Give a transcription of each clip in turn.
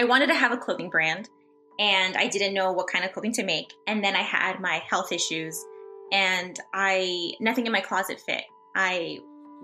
I wanted to have a clothing brand and I didn't know what kind of clothing to make. And then I had my health issues and I nothing in my closet fit. I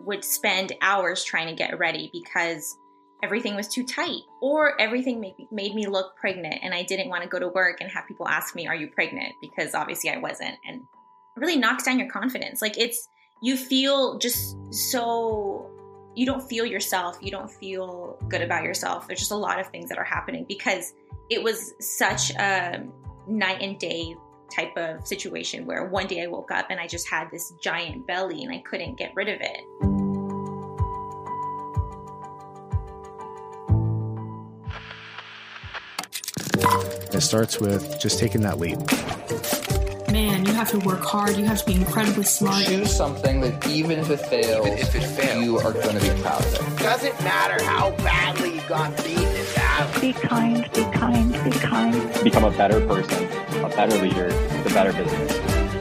would spend hours trying to get ready because everything was too tight or everything made, made me look pregnant and I didn't want to go to work and have people ask me, Are you pregnant? Because obviously I wasn't. And it really knocks down your confidence. Like it's, you feel just so, you don't feel yourself. You don't feel good about yourself. There's just a lot of things that are happening because it was such a night and day type of situation where one day I woke up and I just had this giant belly and I couldn't get rid of it. It starts with just taking that leap. Man, you have to work hard. You have to be incredibly smart. Choose something that even if it fails, Even if it fails. you are going to be proud of it. Doesn't matter how badly you got beaten in battle. Be kind, be kind, be kind. become a better person, a better leader, the better business.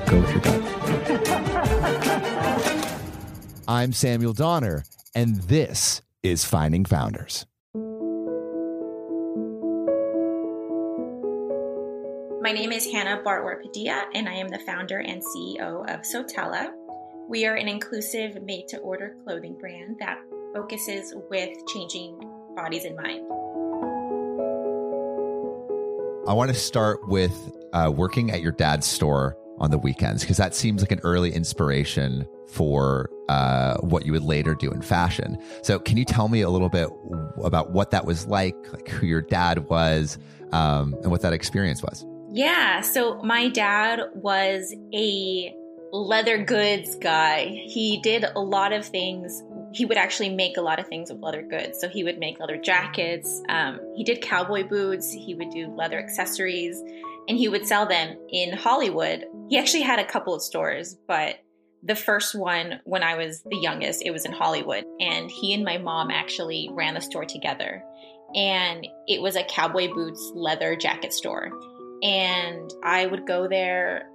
Go with your gut. I'm Samuel Donner, and this is Finding Founders. My name is Hannah Bartwer Padilla, and I am the founder and CEO of Sotela. We are an inclusive made to order clothing brand that focuses with changing bodies in mind. I want to start with uh, working at your dad's store on the weekends because that seems like an early inspiration for uh, what you would later do in fashion. So, can you tell me a little bit about what that was like, like who your dad was, um, and what that experience was? Yeah, so my dad was a leather goods guy. He did a lot of things. He would actually make a lot of things with leather goods. So he would make leather jackets. Um, he did cowboy boots. He would do leather accessories, and he would sell them in Hollywood. He actually had a couple of stores, but the first one, when I was the youngest, it was in Hollywood. And he and my mom actually ran the store together. And it was a cowboy boots leather jacket store. And I would go there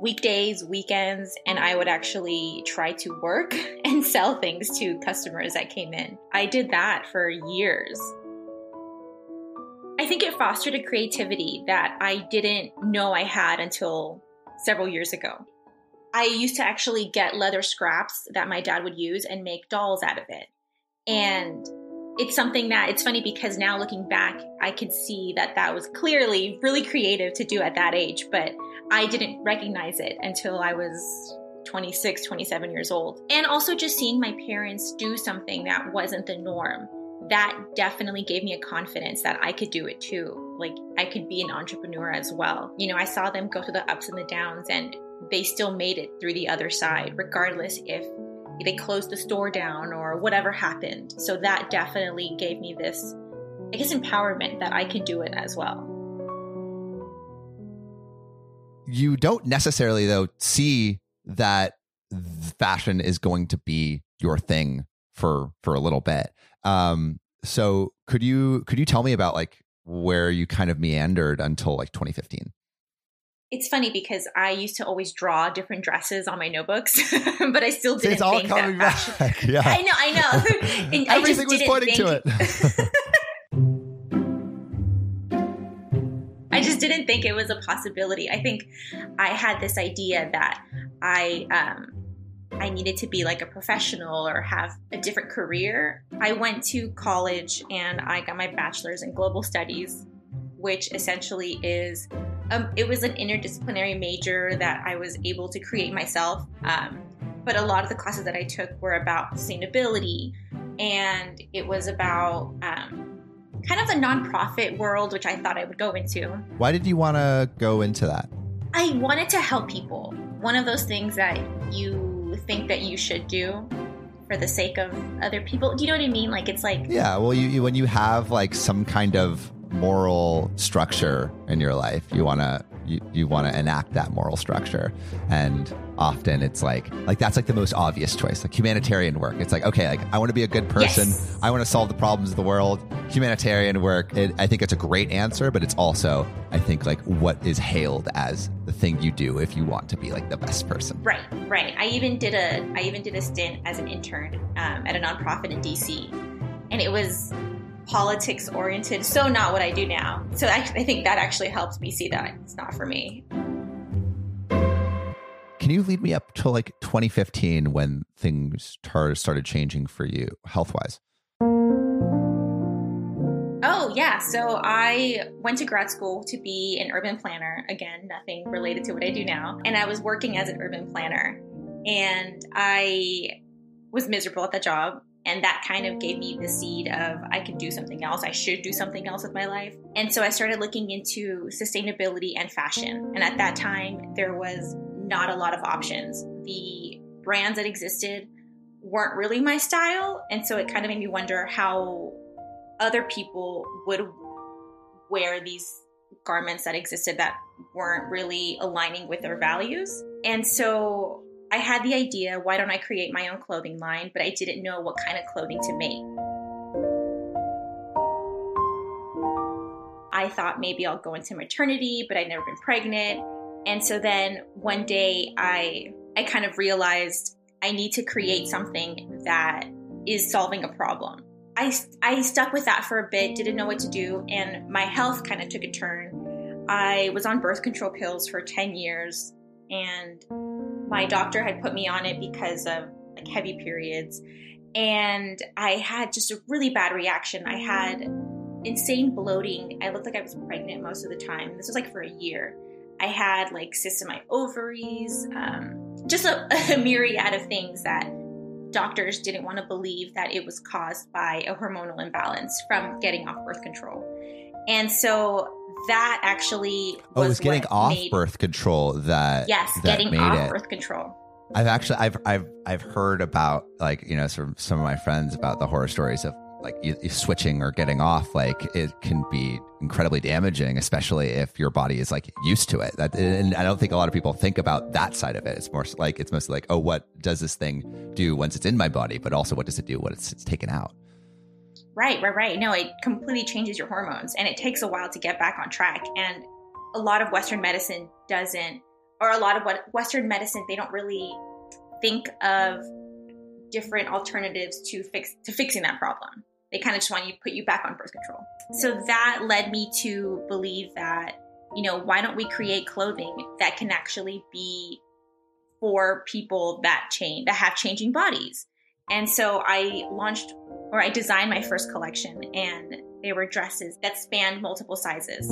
weekdays, weekends, and I would actually try to work and sell things to customers that came in. I did that for years. I think it fostered a creativity that I didn't know I had until several years ago. I used to actually get leather scraps that my dad would use and make dolls out of it. And it's something that it's funny because now looking back, I could see that that was clearly really creative to do at that age, but I didn't recognize it until I was 26, 27 years old. And also just seeing my parents do something that wasn't the norm. That definitely gave me a confidence that I could do it too. Like I could be an entrepreneur as well. You know, I saw them go through the ups and the downs and they still made it through the other side, regardless if they closed the store down or whatever happened. So that definitely gave me this, I guess, empowerment that I can do it as well. You don't necessarily, though, see that fashion is going to be your thing for for a little bit. Um, so could you could you tell me about like where you kind of meandered until like 2015? It's funny because I used to always draw different dresses on my notebooks, but I still didn't it's all think coming that fashion. Yeah. I know, I know. And I just Everything was didn't pointing to it. I just didn't think it was a possibility. I think I had this idea that I um, I needed to be like a professional or have a different career. I went to college and I got my bachelor's in global studies, which essentially is um, it was an interdisciplinary major that I was able to create myself. Um, but a lot of the classes that I took were about sustainability, and it was about um, kind of the nonprofit world, which I thought I would go into. Why did you want to go into that? I wanted to help people. One of those things that you think that you should do for the sake of other people. Do you know what I mean? Like it's like Yeah, well, you, you when you have like some kind of moral structure in your life, you want to you, you want to enact that moral structure, and often it's like like that's like the most obvious choice, like humanitarian work. It's like okay, like I want to be a good person, Yes. I want to solve the problems of the world. Humanitarian work, it, I think it's a great answer, but it's also I think like what is hailed as the thing you do if you want to be like the best person. Right, right. I even did a I even did a stint as an intern um, at a nonprofit in DC, and it was politics oriented. So not what I do now. So I, I think that actually helps me see that it's not for me. Can you lead me up to like 2015 when things tar- started changing for you health wise? Oh, yeah. So I went to grad school to be an urban planner. Again, nothing related to what I do now. And I was working as an urban planner. And I was miserable at the job. And that kind of gave me the seed of I could do something else. I should do something else with my life. And so I started looking into sustainability and fashion. And at that time, there was not a lot of options. The brands that existed weren't really my style. And so it kind of made me wonder how other people would wear these garments that existed that weren't really aligning with their values. And so I had the idea why don't I create my own clothing line? But I didn't know what kind of clothing to make. I thought maybe I'll go into maternity, but I'd never been pregnant. And so then one day I I kind of realized I need to create something that is solving a problem. I, I stuck with that for a bit, didn't know what to do, and my health kind of took a turn. I was on birth control pills for 10 years, and my doctor had put me on it because of like heavy periods. And I had just a really bad reaction. I had insane bloating. I looked like I was pregnant most of the time. This was like for a year. I had like cysts in my ovaries, um, just a, a myriad of things that doctors didn't want to believe that it was caused by a hormonal imbalance from getting off birth control. And so that actually was oh, it was getting off made- birth control that Yes, that getting off it. birth control. I've actually I've I've I've heard about like you know from some of my friends about the horror stories of like you, you switching or getting off like it can be incredibly damaging especially if your body is like used to it that and i don't think a lot of people think about that side of it it's more like it's mostly like oh what does this thing do once it's in my body but also what does it do when it's, it's taken out Right, right, right. No, it completely changes your hormones and it takes a while to get back on track. And a lot of Western medicine doesn't, or a lot of what Western medicine, they don't really think of different alternatives to fix to fixing that problem. They kind of just want you put you back on birth control. So that led me to believe that, you know, why don't we create clothing that can actually be for people that change that have changing bodies. And so I launched or I designed my first collection and they were dresses that spanned multiple sizes.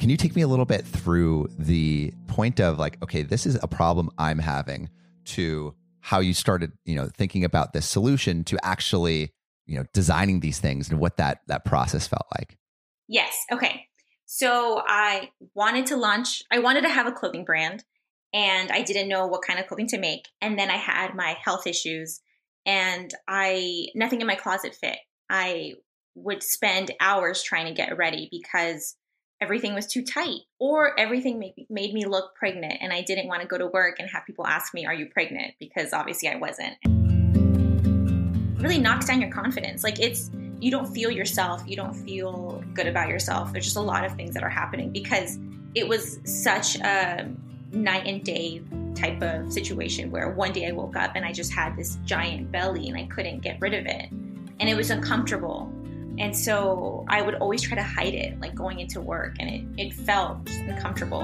can you take me a little bit through the point of like okay this is a problem i'm having to how you started you know thinking about this solution to actually you know designing these things and what that that process felt like Yes. Okay. So I wanted to launch, I wanted to have a clothing brand and I didn't know what kind of clothing to make. And then I had my health issues and I, nothing in my closet fit. I would spend hours trying to get ready because everything was too tight or everything made, made me look pregnant and I didn't want to go to work and have people ask me, Are you pregnant? Because obviously I wasn't. It really knocks down your confidence. Like it's, you don't feel yourself, you don't feel good about yourself. There's just a lot of things that are happening because it was such a night and day type of situation where one day I woke up and I just had this giant belly and I couldn't get rid of it. And it was uncomfortable. And so I would always try to hide it, like going into work, and it, it felt uncomfortable.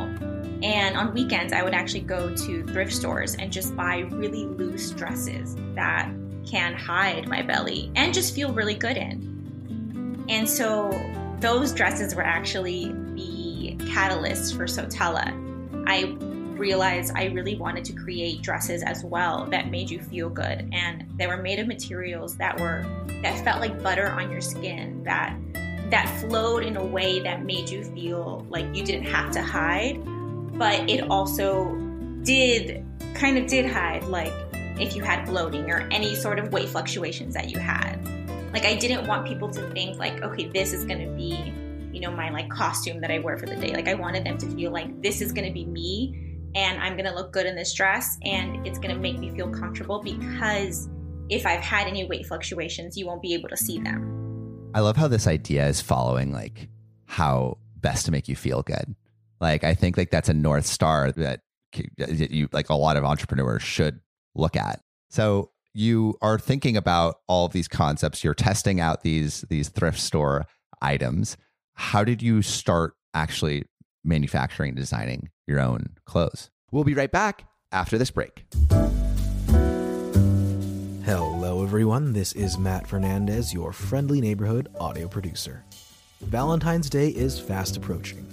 And on weekends, I would actually go to thrift stores and just buy really loose dresses that can hide my belly and just feel really good in. And so those dresses were actually the catalyst for Sotela. I realized I really wanted to create dresses as well that made you feel good. And they were made of materials that were that felt like butter on your skin that that flowed in a way that made you feel like you didn't have to hide. But it also did kind of did hide like if you had bloating or any sort of weight fluctuations that you had. Like i didn't want people to think like okay this is going to be you know my like costume that i wear for the day. Like i wanted them to feel like this is going to be me and i'm to look good in this dress and it's to make me feel comfortable because if i've had any weight fluctuations you won't be able to see them I love how this idea is following like how best to make you feel good. Like I think like that's a north star that you like a lot of entrepreneurs should look at. So you are thinking about all of these concepts. You're testing out these these thrift store items. How did you start actually manufacturing designing your own clothes? We'll be right back after this break. Hello, everyone. This is Matt Fernandez, your friendly neighborhood audio producer. Valentine's Day is fast approaching.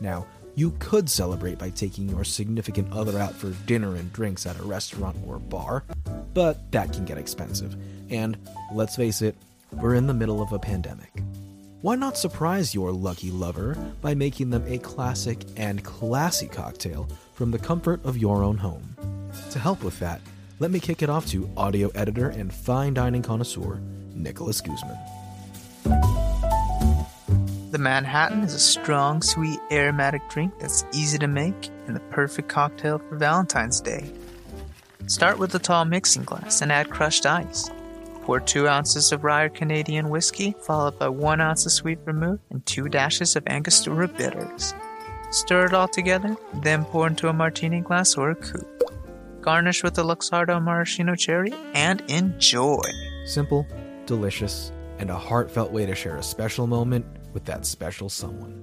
Now, you could celebrate by taking your significant other out for dinner and drinks at a restaurant or bar, but that can get expensive. And let's face it, we're in the middle of a pandemic. Why not surprise your lucky lover by making them a classic and classy cocktail from the comfort of your own home? To help with that, let me kick it off to audio editor and fine dining connoisseur, Nicholas Guzman. The Manhattan is a strong, sweet, aromatic drink that's easy to make and the perfect cocktail for Valentine's Day. Start with a tall mixing glass and add crushed ice. Pour 2 ounces of rye Canadian whiskey, followed by 1 ounce of sweet vermouth and 2 dashes of Angostura bitters. Stir it all together, then pour into a martini glass or a coupe. Garnish with a Luxardo maraschino cherry and enjoy. Simple, delicious, and a heartfelt way to share a special moment with that special someone.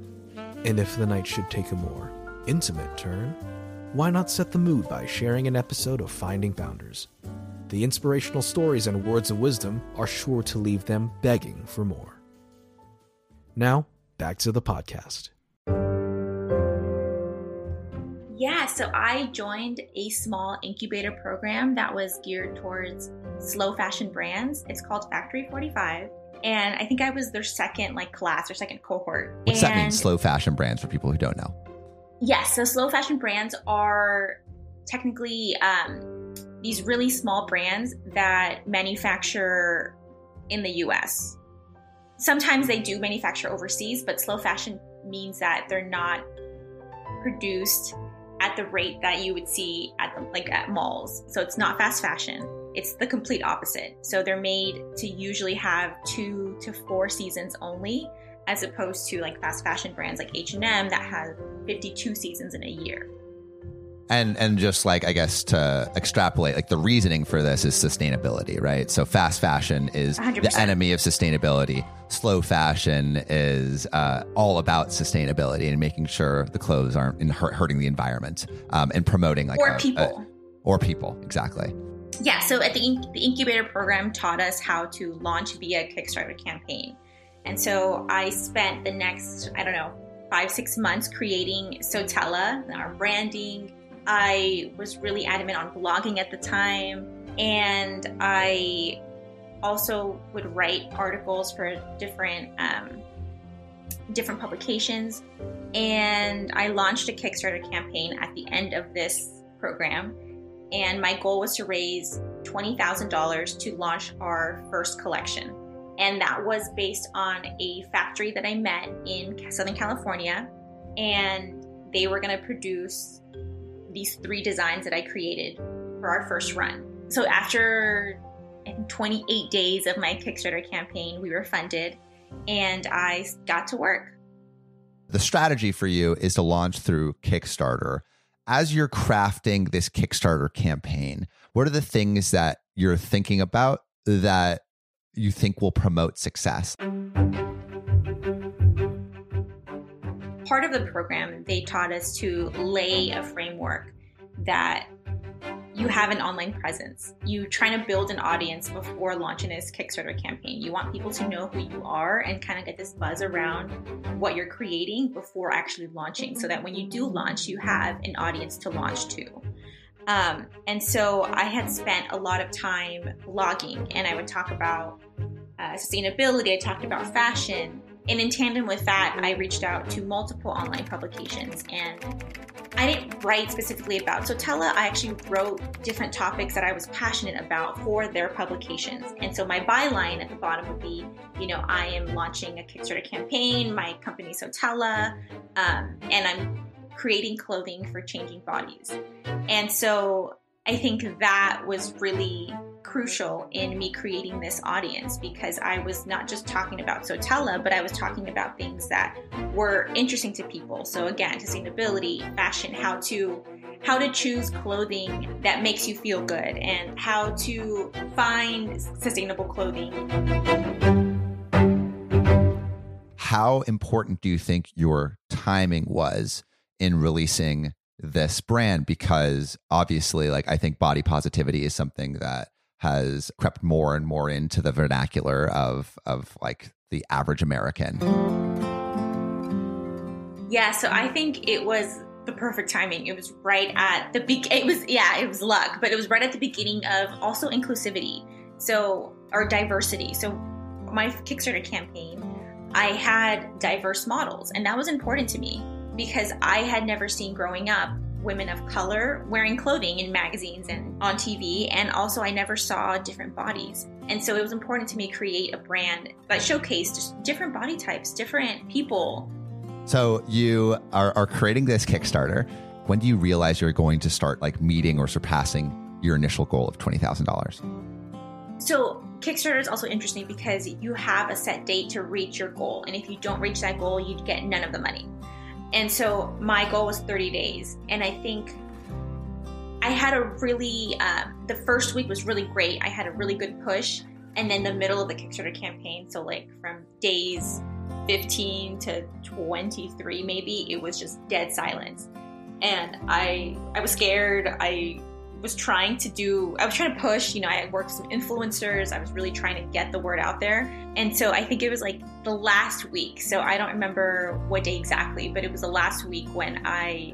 And if the night should take a more intimate turn, why not set the mood by sharing an episode of Finding Founders? The inspirational stories and words of wisdom are sure to leave them begging for more. Now, back to the podcast. Yeah, so I joined a small incubator program that was geared towards slow fashion brands. It's called Factory 45. And I think I was their second like class or second cohort. What's that mean? Slow fashion brands for people who don't know. Yes, so slow fashion brands are technically um, these really small brands that manufacture in the US. Sometimes they do manufacture overseas, but slow fashion means that they're not produced at the rate that you would see at the, like at malls. So it's not fast fashion. It's the complete opposite. So they're made to usually have 2 to 4 seasons only as opposed to like fast fashion brands like H&M that have 52 seasons in a year. And and just like I guess to extrapolate, like the reasoning for this is sustainability, right? So fast fashion is the 100%. enemy of sustainability. Slow fashion is uh, all about sustainability and making sure the clothes aren't in hurt, hurting the environment um, and promoting like or a- people. a- or people exactly. yeah, so at the, inc- the incubator program taught us how to launch via Kickstarter campaign. And so I spent the next, I don't know, five, six months creating Sotela, our branding. I was really adamant on blogging at the time. And I also would write articles for different um, different publications. And I launched a Kickstarter campaign at the end of this program. And my goal was to raise $20,000 to launch our first collection. And that was based on a factory that I met in Southern California. And they were going to produce these three designs that I created for our first run. So after 28 days of my Kickstarter campaign, we were funded and I got to work. The strategy for you is to launch through Kickstarter. As you're crafting this Kickstarter campaign, what are the things that you're thinking about that you think will promote success? Part of the program, they taught us to lay a framework that you have an online presence. You're trying to build an audience before launching this Kickstarter campaign. You want people to know who you are and kind of get this buzz around what you're creating before actually launching, so that when you do launch, you have an audience to launch to. Um, and so I had spent a lot of time blogging, and I would talk about uh, sustainability. I talked about fashion, and in tandem with that, I reached out to multiple online publications and I didn't write specifically about Sotela. I actually wrote different topics that I was passionate about for their publications. And so my byline at the bottom would be, you know, I am launching a Kickstarter campaign, my company Sotela, um, and I'm creating clothing for changing bodies. And so I think that was really crucial in me creating this audience because I was not just talking about Sotela, but I was talking about things that were interesting to people. So again, sustainability, fashion, how to how to choose clothing that makes you feel good and how to find sustainable clothing. How important do you think your timing was in releasing this brand? Because obviously, like, I think body positivity is something that has crept more and more into the vernacular of of like the average American. Yeah, so I think it was the perfect timing. It was right at the be- it was yeah, it was luck, but it was right at the beginning of also inclusivity. So or diversity. So my Kickstarter campaign, I had diverse models and that was important to me because I had never seen growing up women of color wearing clothing in magazines and on TV. And also, I never saw different bodies. And so it was important to me to create a brand that showcased different body types, different people. So you are, are creating this Kickstarter. When do you realize you're going to start like meeting or surpassing your initial goal of $20,000? So Kickstarter is also interesting because you have a set date to reach your goal. And if you don't reach that goal, you get none of the money. And so my goal was 30 days. And I think I had a really, uh, the first week was really great. I had a really good push. And then the middle of the Kickstarter campaign, so like from days 15 to 23 maybe, it was just dead silence. And I I was scared. I was trying to do I was trying to push, you know, I worked with some influencers. I was really trying to get the word out there. And so I think it was like the last week. So I don't remember what day exactly, but it was the last week when I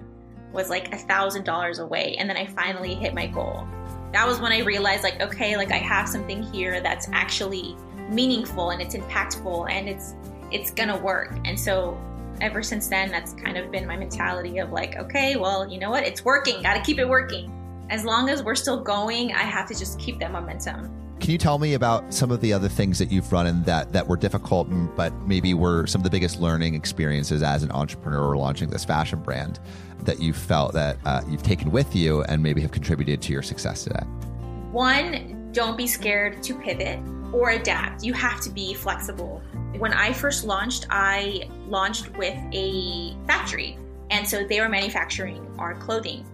was like a thousand dollars away and then I finally hit my goal. That was when I realized like, okay, like I have something here that's actually meaningful and it's impactful and it's it's gonna work. And so ever since then that's kind of been my mentality of like, okay, well, you know what, it's working, gotta keep it working as long as we're still going, I have to just keep that momentum. Can you tell me about some of the other things that you've run and that that were difficult, but maybe were some of the biggest learning experiences as an entrepreneur launching this fashion brand that you felt that uh, you've taken with you and maybe have contributed to your success today? One, don't be scared to pivot or adapt. You have to be flexible. When I first launched, I launched with a factory, and so they were manufacturing our clothing.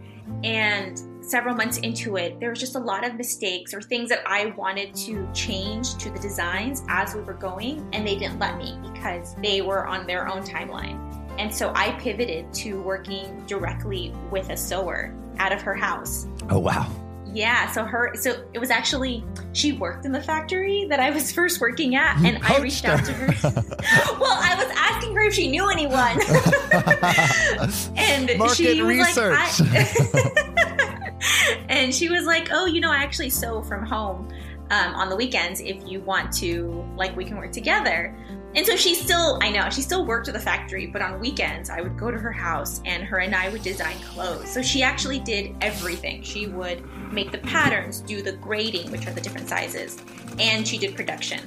And several months into it, there was just a lot of mistakes or things that I wanted to change to the designs as we were going, and they didn't let me because they were on their own timeline. And so I pivoted to working directly with a sewer out of her house. Oh, wow. Yeah, so her so it was actually she worked in the factory that I was first working at and I reached out to her. well, I was asking her if she knew anyone. and Market she was research. like and she was like, "Oh, you know, I actually sew from home um, on the weekends. If you want to, like, we can work together." And so she still, I know, she still worked at the factory, but on weekends I would go to her house and her and I would design clothes. So she actually did everything. She would make the patterns, do the grading, which are the different sizes, and she did production.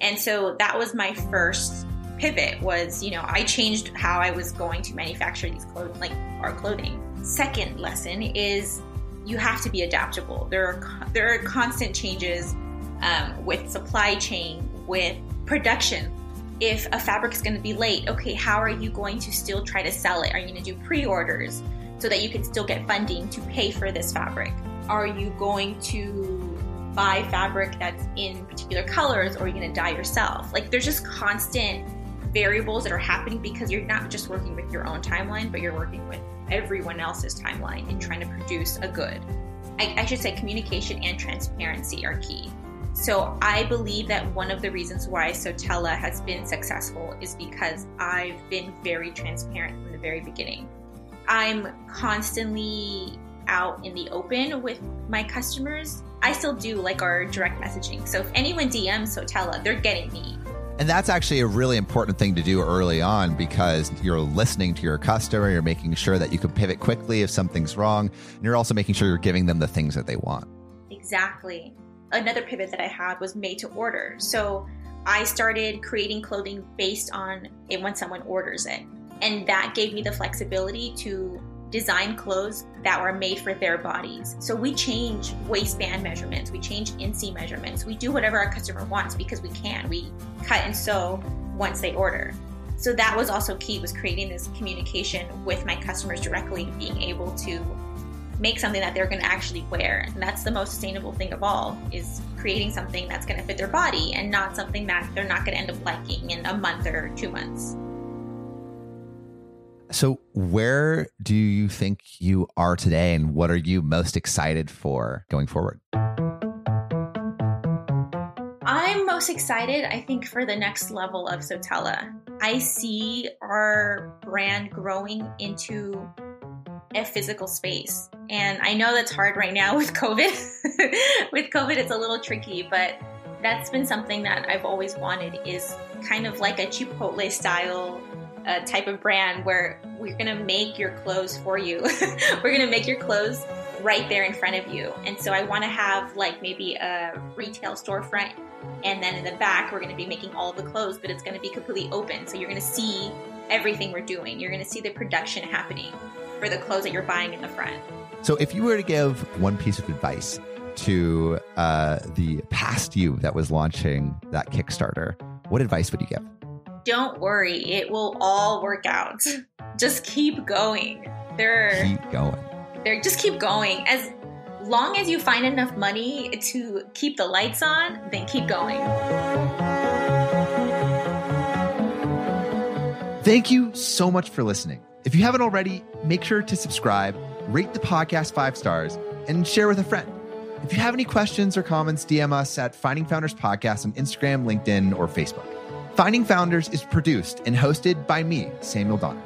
And so that was my first pivot was, you know, I changed how I was going to manufacture these clothes, like our clothing. Second lesson is you have to be adaptable. There are there are constant changes um, with supply chain, with production. If a fabric is going to be late, okay, how are you going to still try to sell it? Are you going to do pre-orders so that you can still get funding to pay for this fabric? Are you going to buy fabric that's in particular colors, or are you going to dye yourself? Like, there's just constant variables that are happening because you're not just working with your own timeline, but you're working with everyone else's timeline in trying to produce a good. I, I, should say communication and transparency are key. So I believe that one of the reasons why Sotela has been successful is because I've been very transparent from the very beginning. I'm constantly out in the open with my customers. I still do like our direct messaging. So if anyone DMs Sotela, they're getting me. And that's actually a really important thing to do early on because you're listening to your customer, you're making sure that you can pivot quickly if something's wrong, and you're also making sure you're giving them the things that they want. Exactly. Another pivot that I had was made to order. So I started creating clothing based on it when someone orders it. And that gave me the flexibility to design clothes that were made for their bodies. So we change waistband measurements, we change inseam measurements, we do whatever our customer wants because we can. We cut and sew once they order. So that was also key was creating this communication with my customers directly, being able to make something that they're going to actually wear. And that's the most sustainable thing of all is creating something that's going to fit their body and not something that they're not going to end up liking in a month or two months. So, where do you think you are today, and what are you most excited for going forward? I'm most excited, I think, for the next level of Sotela. I see our brand growing into a physical space. And I know that's hard right now with COVID. with COVID, it's a little tricky, but that's been something that I've always wanted is kind of like a Chipotle style uh, type of brand where we're going to make your clothes for you. we're going to make your clothes right there in front of you. And so I want to have like maybe a retail storefront and then in the back we're going to be making all the clothes, but it's going to be completely open. So you're going to see everything we're doing. You're going to see the production happening for the clothes that you're buying in the front. So, if you were to give one piece of advice to uh, the past you that was launching that Kickstarter, what advice would you give? Don't worry, it will all work out. Just keep going. There, keep going. There, just keep going. As long as you find enough money to keep the lights on, then keep going. Thank you so much for listening. If you haven't already, make sure to subscribe, rate the podcast five stars, and share with a friend. If you have any questions or comments, DM us at Finding Founders Podcast on Instagram, LinkedIn, or Facebook. Finding Founders is produced and hosted by me, Samuel Donner.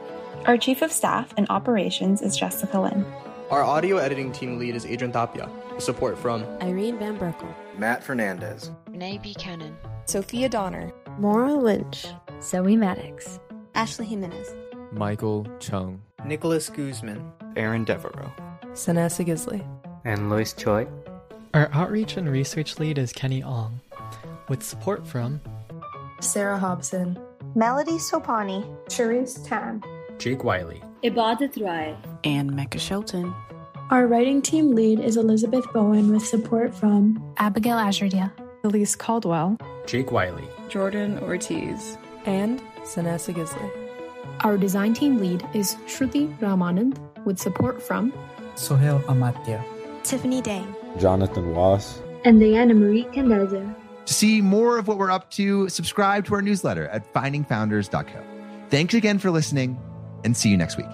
Our Chief of Staff and Operations is Jessica Lynn. Our audio editing team lead is Adrian Tapia. Support from Irene Van Berkel, Matt Fernandez, Renee Buchanan, Sophia Donner, Maura Lynch, Zoe Maddox, Ashley Jimenez. Michael Chung, Nicholas Guzman, Aaron Devereaux, Sanessa Gisley, and Lois Choi. Our outreach and research lead is Kenny Ong, with support from Sarah Hobson, Melody Sopani, Cherise Tan, Jake Wiley, Ibadat Rai, and Mecca Shelton. Our writing team lead is Elizabeth Bowen with support from Abigail Azradia, Elise Caldwell, Jake Wiley, Jordan Ortiz, and Sanessa Gisley. Our design team lead is Shruti Ramanand with support from Sohail Amatya, Tiffany Dang, Jonathan Wass, and Diana Marie Candelza. To see more of what we're up to, subscribe to our newsletter at findingfounders.co. Thanks again for listening and see you next week.